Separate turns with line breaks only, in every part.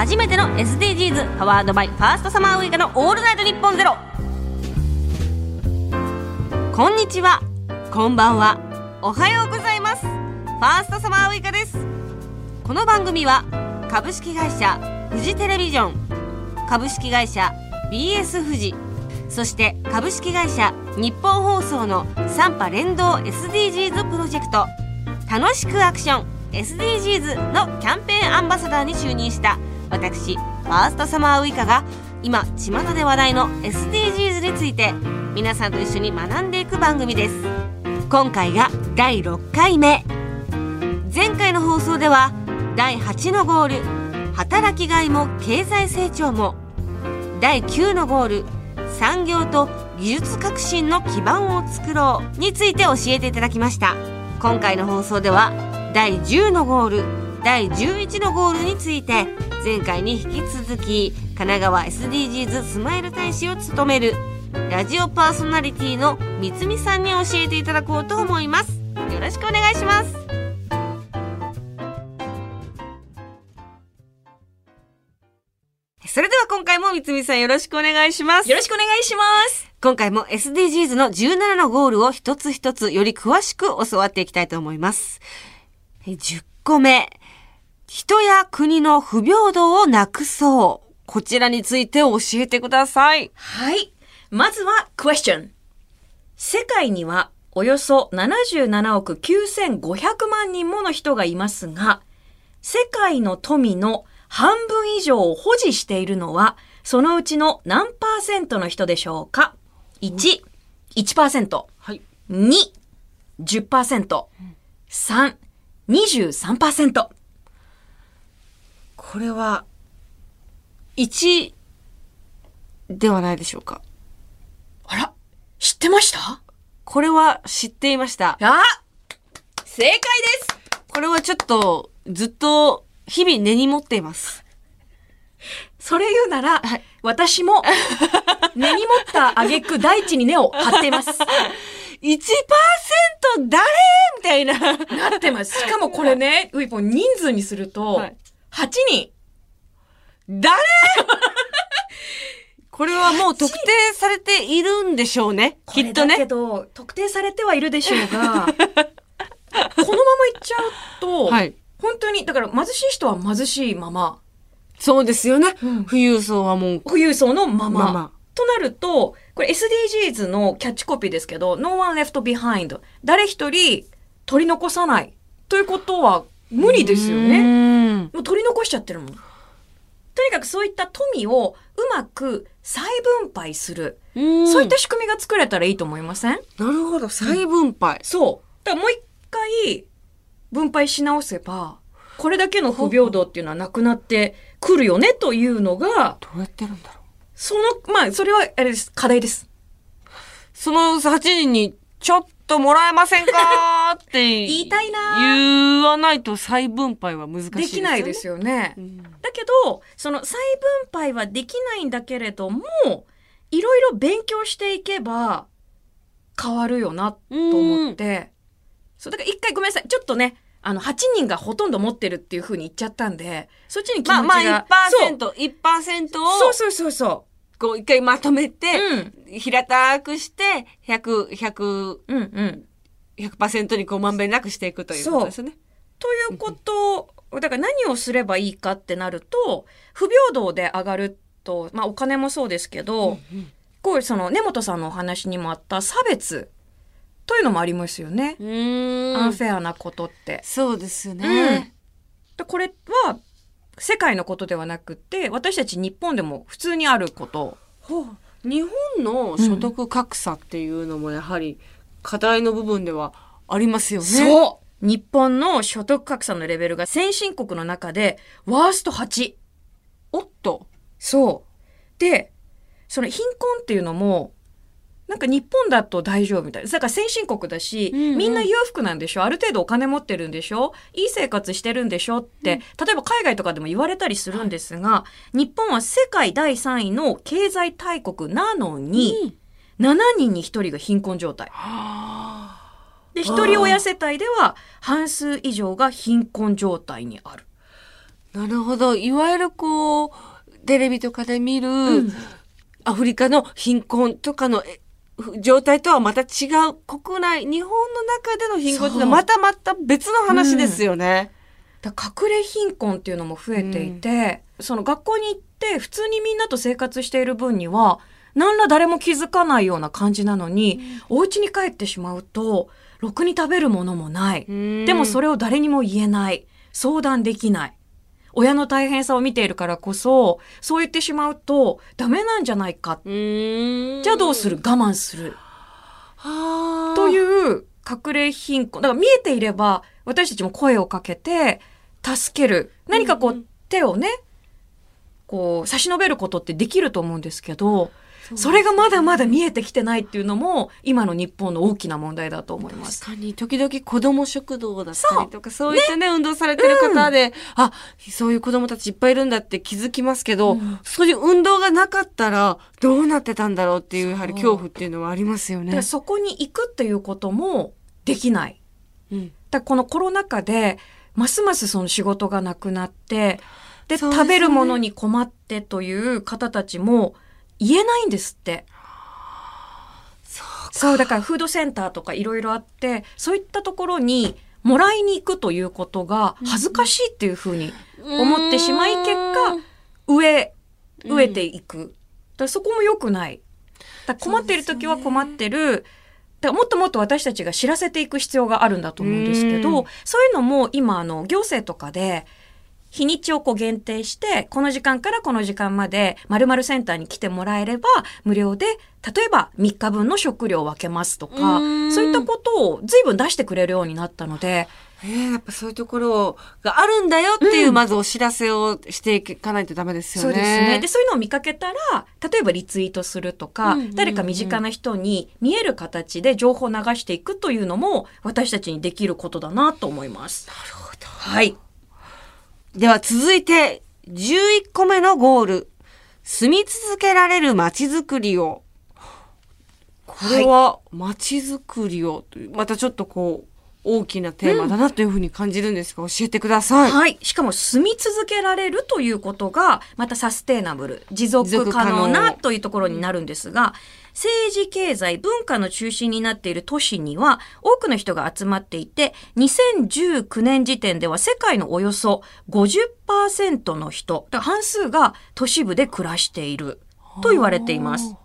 初めての SDGs パワードバイファーストサマーウイカのオールナイトニッポンゼロ。こんにちは。こんばんは。おはようございます。ファーストサマーウイカです。この番組は株式会社フジテレビジョン株式会社 BS フジそして株式会社日本放送の3波連動 SDGs プロジェクト楽しくアクション SDGs のキャンペーンアンバサダーに就任した私ファーストサマーウイカが今巷で話題の SDGs について皆さんと一緒に学んでいく番組です。今回が第6回目。前回の放送では第8のゴール働きがいも経済成長も第9のゴール産業と技術革新の基盤を作ろうについて教えていただきました。今回の放送では第10のゴール第11のゴールについて前回に引き続き神奈川 SDGs スマイル大使を務めるラジオパーソナリティの三つみさんに教えていただこうと思いますよろしくお願いしますそれでは今回も三つみさんよろしくお願いします
よろしくお願いします。
今回も SDGs の17のゴールを一つ一つより詳しく教わっていきたいと思います。え10個目。人や国の不平等をなくそう。こちらについて教えてください。
はい。まずは question。世界にはおよそ77億9500万人もの人がいますが、世界の富の半分以上を保持しているのは、そのうちの何パーセントの人でしょうか ?1、1%。
はい。
2、10%。3、23%。
これは、1ではないでしょうか。
あら、知ってました？
これは知っていました。
あ正解です
これはちょっと、ずっと、日々根に持っています。
それ言うなら、
はい
私も、根に持った挙句大地に根を張っています。
1%誰？みたいな。
なってます。しかもこれね、ウイポン人数にすると、
はい
8人。
誰？これはもう特定されているんでしょうね。きっと
これだけ
ね。
ど、特定されてはいるでしょうが、このままいっちゃうと、
はい。
本当に、だから貧しい人は貧しいまま、
そうですよね。
うん
富裕層はもう、
富裕層のまま。
まま
となると、これ SDGs のキャッチコピーですけど、No one left behind。誰一人取り残さない。ということは無理ですよ
う
ね。もう取り残しちゃってるもん。とにかくそういった富をうまく再分配する。そういった仕組みが作れたらいいと思いません？
なるほど。再分配。
そう。だからもう一回分配し直せば、これだけの不平等っていうのはなくなってくるよねというのが、
どうやってるんだろう。
その、まあ、それはあれです。課題です。
その8人に、ちょっともらえませんかって
言いたいな
言わないと再分配は難しいですよね。
できないですよね。
うん
だけど、その再分配はできないんだけれども、いろいろ勉強していけば変わるよなと思って。そう、だから一回ごめんなさい。ちょっとね、あの、8人がほとんど持ってるっていう風に言っちゃったんで、そっちに気持ち
まあ
が。
まあ1%、1%を、
そうそうそうそ
こう一回まとめ
う。
て、
うん。
平たくして、100、100、
うんうん。
100%にこうまんべんなくしていくということですね。
ということ、だから何をすればいいかってなると、不平等で上がると、まあお金もそうですけど、こういうその根本さんのお話にもあった差別というのもありますよね。アンフェアなことって。
そうですよ
うんこれは世界のことではなくって、私たち日本でも普通にあること。
ほう日本の所得格差っていうのもやはり課題の部分ではありますよね。
そう日本の所得格差のレベルが先進国の中でワースト8。
おっと。
そう。で、その貧困っていうのも、なんか日本だと大丈夫みたいな。だから先進国だし、
うんうん。
みんな裕福なんでしょ？ある程度お金持ってるんでしょ？いい生活してるんでしょって、例えば海外とかでも言われたりするんですが、日本は世界第3位の経済大国なのに、7人に1人が貧困状態。で、一人親世帯では半数以上が貧困状態にある。
なるほど。いわゆるこう、テレビとかで見る、
ん。
アフリカの貧困とかのえ状態とはまた違う。国内、日本の中での貧困っていうのはまたまた別の話ですよね。
だから隠れ貧困っていうのも増えていて、その学校に行って普通にみんなと生活している分には何ら誰も気づかないような感じなのに、お家に帰ってしまうとろくに食べるものもない、でもそ
れ、
れを誰にも言えない。相談できない親の大変さを見ているからこそそう言ってしまうとダメなんじゃないか。じゃあどうする？我慢する。
はあ。
という隠れ貧困。だから見えていれば、私たちも声をかけて、助ける。何かこう、手をね、こう、差し伸べることってできると思うんですけど、それがまだまだ見えてきてないっていうのも、今の日本の大きな問題だと思います。
確かに、時々子供食堂だったりとか、そう。いったね、運動されてる方で、あ、そういう子供たちいっぱいいるんだって気づきますけど、
うん。
そういう運動がなかったら、どうなってたんだろうっていう、やはり恐怖っていうのはありますよね。
そこに行くっていうこともできない。
うん。
だこのコロナ禍で、ますますその仕事がなくなって、で、
ね。
食べるものに困ってという方たちも言えないんですって。
そう
そう、だからフードセンターとかいろいろあって、そういったところにもらいに行くということが恥ずかしいっていうふうに思ってしまい、結果、飢え、
うん
飢えていく。だそこも良くない。だ困っている時は困ってる。だもっともっと私たちが知らせていく必要があるんだと思うんですけど、
うん
そういうのも今、あの、行政とかで、日にちをこう限定して、この時間からこの時間まで、〇〇センターに来てもらえれば、無料で、例えば3日分の食料を分けますとか、
うん
そういったことを随分出してくれるようになったので、
えーやっぱそういうところがあるんだよっていう、
うん
まずお知らせをしていかないとダメですよね。
そうですね。で、そういうのを見かけたら、例えばリツイートするとか、
うんうんうん
誰か身近な人に見える形で情報を流していくというのも、私たちにできることだなと思います。
なるほど。
はい。
では続いて、11個目のゴール。住み続けられる街づくりを。これは街づくりをという、またちょっとこう、大きなテーマだなというふうに感じるんですが、教えてください。
はい。しかも住み続けられるということが、またサステイナブル、持続
可能
可能なというところになるんですが、政治、経済、文化の中心になっている都市には多くの人が集まっていて、2019年時点では世界のおよそ50%の人、半数が都市部で暮らしていると言われています。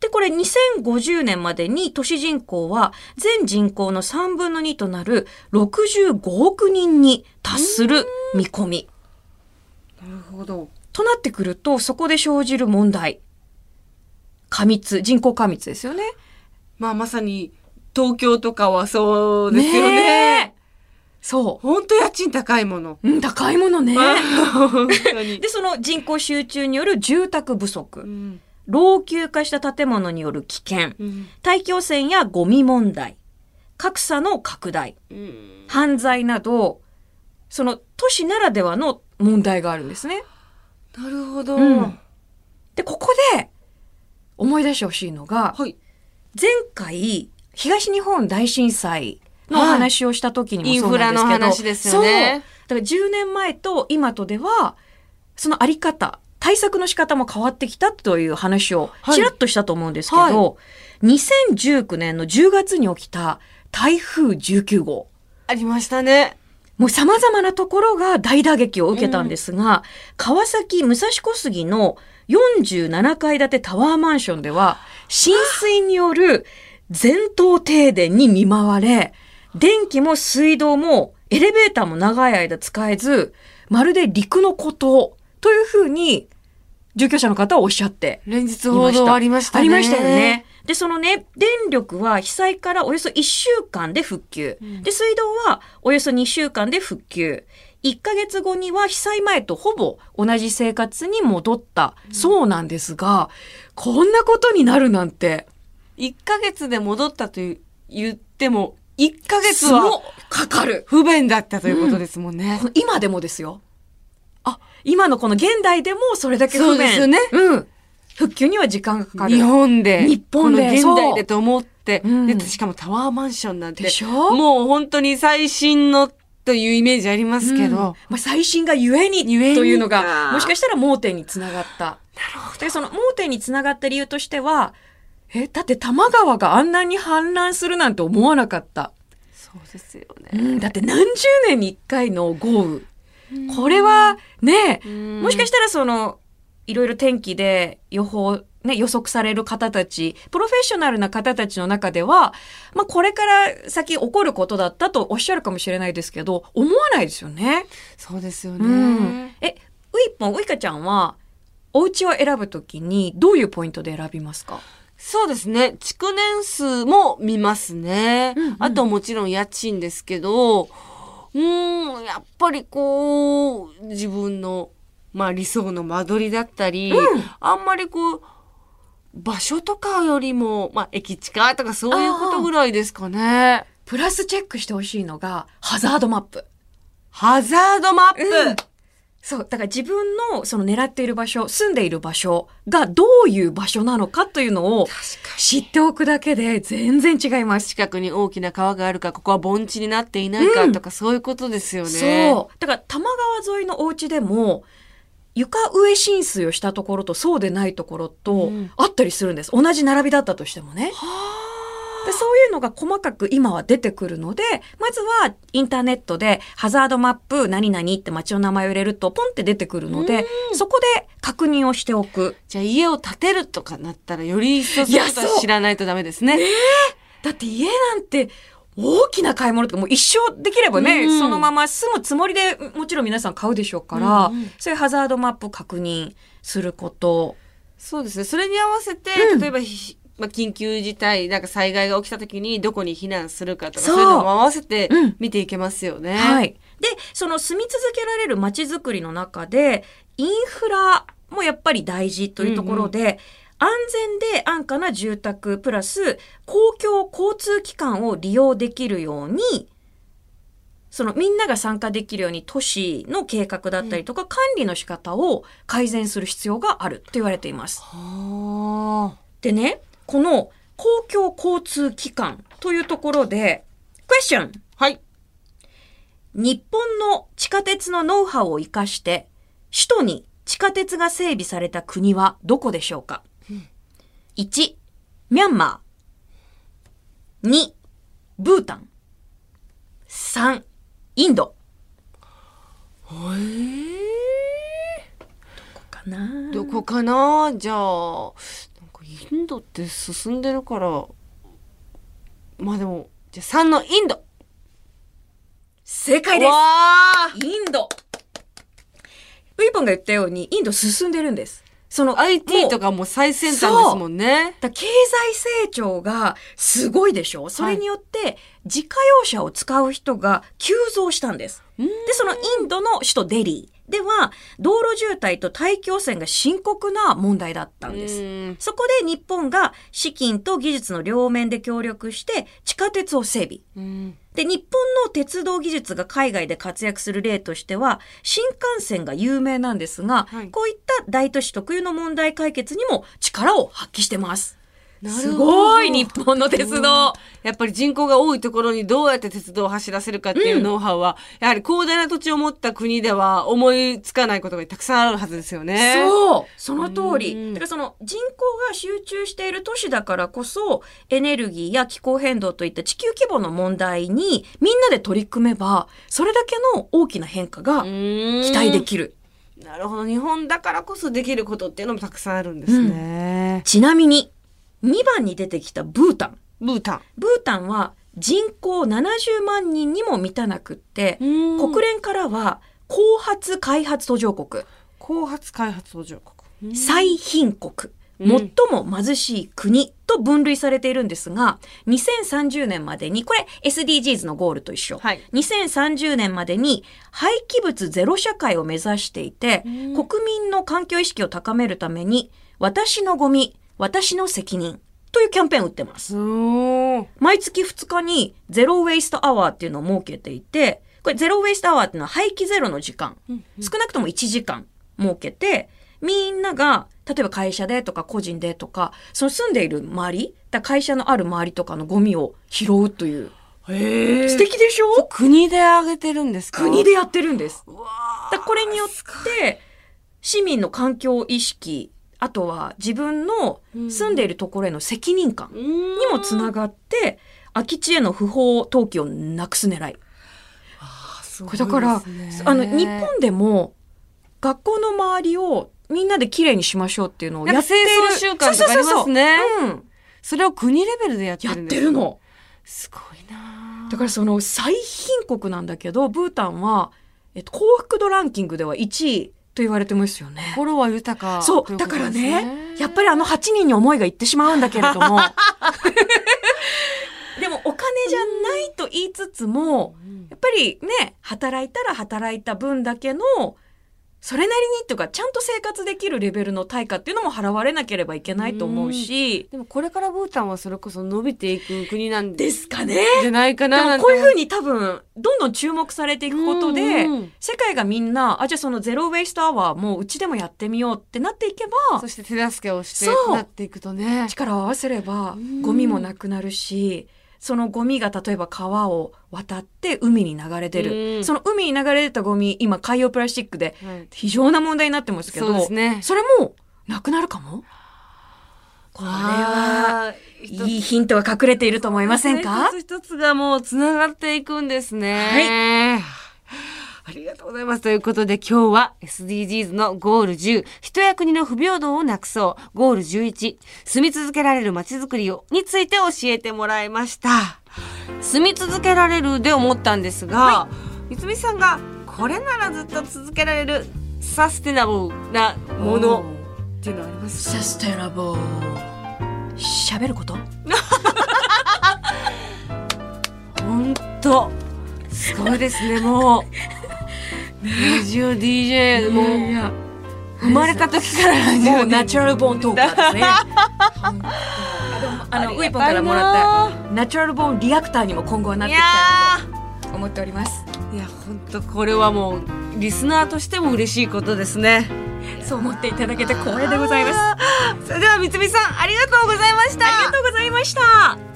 で、これ2050年までに都市人口は全人口の3分の2となる65億人に達する見込み。
なるほど。
となってくると、そこで生じる問題。過密、人口過密ですよね。
まあまさに、東京とかはそうですよね。
えそ
本当家賃高いもの。
う。うん、高いものね。で、その人口集中による住宅不
う
足、
ん
老朽化した建物による危険、
うん
大気汚染やゴミ問題、格差の拡大、
うん
犯罪など、その都市ならではの問題があるんですね。
なるほど。
うんで、ここで思い出してほしいのが、
はい。
前回、東日本大震災のお話をした時にもそう
インフラ
なんですけど、
の話ですよね。
そう。だから10年前と今とでは、そのあり方、対策の仕方も変わってきたという話を
はい
ちらっとしたと思うんですけど、
は
2019年の10月に起きた台風19号。
ありましたね。
もう様々なところが大打撃を受けたんですが、川崎武蔵小杉の47階建てタワーマンションでは、浸水による全棟停電に見舞われ、電気も水道もエレベーターも長い間使えず、まるで陸の孤島というふうに、住居者の方はおっしゃって
連日報道ありましたね。
ありましたよね。。で、そのね、電力は被災からおよそ1週間で復旧。
うん
で、水道はおよそ2週間で復旧。1ヶ月後には被災前とほぼ同じ生活に戻った、そうなんですが、こんなことになるなんて、
1ヶ月で戻ったと言っても、1ヶ月
も
は
かかる。
不便だったということですもんね。
この今でもですよ。あ、今のこの現代でもそれだけ不便。
そうですよね
うん。復旧には時間がかかる。
日本で。
日本で
この現代でと思って、
うん
で、しかもタワーマンションなんて。
でしょ？
もう本当に最新のというイメージありますけど。
うんまあ、最新が
ゆえに
というの
か
が、もしかしたら盲点につながった。
なるほ
で、その盲点につながった理由としては、え、だって多摩川があんなに氾濫するなんて思わなかった。
そうですよ
う
ね。
ん、だって何十年に一回の豪雨。これはね、もしかしたらその、いろいろ天気で予報、ね、予測される方たち、プロフェッショナルな方たちの中では、まあこれから先起こることだったとおっしゃるかもしれないですけど、思わないですよね。
そうですよ
うん
ね。。
え、ウイポン、ウイカちゃんは、お家を選ぶときにどういうポイントで選びますか？
そうですね。築年数も見ますね。
うんうん
あともちろん家賃ですけど、うーん、やっぱりこう、自分の、まあ理想の間取りだったり、あんまりこう、場所とかよりも、まあ駅近とかそういうことぐらいですかね。
プラスチェックしてほしいのが、ハザードマップ。
ハザードマップ、
うんそう。だから自分のその狙っている場所、住んでいる場所がどういう場所なのかというのを知っておくだけで全然違います。
近くに大きな川があるか、ここは盆地になっていないかとか、そういうことですよね。
そう。だから多摩川沿いのお家でも、床上浸水をしたところとそうでないところと
うん
あったりするんです。同じ並びだったとしてもね。
は
でそういうのが細かく今は出てくるので、まずはインターネットでハザードマップ何々って街の名前を入れるとポンって出てくるので、そこで確認をしておく。
じゃあ家を建てるとかなったらより一層知らないとダメですね。
だって家なんて大きな買い物とかもう一生できればね、
うん
そのまま住むつもりでもちろん皆さん買うでしょうから、
うんうん
そういうハザードマップ確認すること。
そうですね。それに合わせて、
うん
例えばひ、まあ、緊急事態、なんか災害が起きた時にどこに避難するかとか、
そ
そうういうのも合わせて
うん
見ていけますよね。
はい。で、その住み続けられる街づくりの中で、インフラもやっぱり大事というところで、安全で安価な住宅プラス公共交通機関を利用できるように、そのみんなが参加できるように都市の計画だったりとか、管理の仕方を改善する必要があると言われています。
はあ。
でね、この公共交通機関というところで、クエスチョン
はい。
日本の地下鉄のノウハウを活かして、首都に地下鉄が整備された国はどこでしょうか、?1、ミャンマー。2、ブータン。3、インド。
へ
かな
え。どこかな？じゃあ、なんかインドって進んでるから、まあでも、じゃあ3のインド
正解ですインドウイポンが言ったように、インド進んでるんです。その
IT と
か
かも最先端ですもんね。
だ経済成長がすごいでしょ？それによって自家用車を使う人が急増したんです。
うん
で、そのインドの首都デリーでは道路渋滞と大気汚染が深刻な問題だったんです。
うん
そこで日本が資金と技術の両面で協力して地下鉄を整備。
うん
で、日本の鉄道技術が海外で活躍する例としては、新幹線が有名なんですが、
はい
こういった大都市特有の問題解決にも力を発揮してます。すごい日本の鉄道。
やっぱり人口が多いところにどうやって鉄道を走らせるかっていうノウハウは、やはり広大な土地を持った国では思いつかないことがたくさんあるはずですよね。
そうその通
うん
り。だからその人口が集中している都市だからこそ、エネルギーや気候変動といった地球規模の問題にみんなで取り組めば、それだけの大きな変化が期
期
待できる。
なるほど。日本だからこそできることっていうのもたくさんあるんですね。
ちなみに、2番に出てきたブータン。
ブータン。
ブータンは人口70万人にも満たなくって、国
国
連からは後発開発途上国、
後発開発途上国。
最貧国、
うん
最も貧しい国と分類されているんですが、2030年までに、これ SDGs のゴールと一緒。
はい。
2030年までに廃棄物ゼロ社会を目指していて、
うん
国民の環境意識を高めるために、私のゴミ、私の責任というキャンペーンを打ってます。毎月2日にゼロウェイストアワーっていうのを設けていて、これゼロウェイストアワーっていうのは廃棄ゼロの時間、少なくとも1時間設けて、みんなが、例えば会社でとか個人でとか、その住んでいる周り、だ会社のある周りとかのゴミを拾うという。
へ
素敵でしょ？
国であげてるんですか？
国でやってるんです。だこれによって、市民の環境意識、あとは自分の住んでいるところへの責任感
に
にもつながって、空き地への不法投棄をなくす狙い。これだから、あの、日本でも、学校の周りをみんなで綺麗にしましょうっていうのをやってる。
清掃習慣とかありますね
そうん。
それを国レベルでやって
やっ
るんです
てるの。
すごいな
だからその最貧国なんだけど、ブータンは、えっと、幸福度ランキングでは1位と言われてますよね。
心は豊か
そう、だからね、やっぱりあの8人に思いがいってしまうんだけれども、でもお金じゃないと言いつつも、やっぱりね、働いたら働いた分だけの、それなりにというか、ちゃんと生活できるレベルの対価っていうのも払われなければいけないと思うし、
でもこれからブータンはそれこそ伸びていく国なん
ですかね。
じゃないか
で
な
こういうふうに多分、どんどん注目されていくことで世界がみんな、あ、じゃあそのゼロウェイストアワーもうちでもやってみようってなっていけば
そ、して手助けをして
そう。
なっていくとね。
力を合わせれば
うん
ゴミもなくなるし、そのゴミが例えば川を渡って海に流れ出る。
うん。
その海に流れ出たゴミ、今海洋プラスチックで
はい。
非常な問題になってますけど、
そうですね。
それもなくなるかも？これは、いいヒントが隠れていると思いませんか？
一つ一つがもうつながっていくんですね。ありがとうございます。ということで今日は SDGs のゴール10、人や国の不平等をなくそう、ゴール11、住み続けられる街づくりを、について教えてもらいました。住み続けられるで思ったんですが、三つみさんがこれならずっと続けられるサステナブルなもの。っていうのはあります？か
サステナブル。喋ること？
ほんとすごいですねもうラジオ DJ もう
や、
生まれた時からラジオ
もうナチュラルボーントーカーですね。本当あの、ウェポンからもらったナチュラルボーンリアクターにも今後はなっていきたいなと思っております。
ーいやほんとこれはもうリスナーとしても嬉しいことですね
そう思っていただけて光栄でございます。あ
それでは三つみさんありがとうございました
りがとうございました。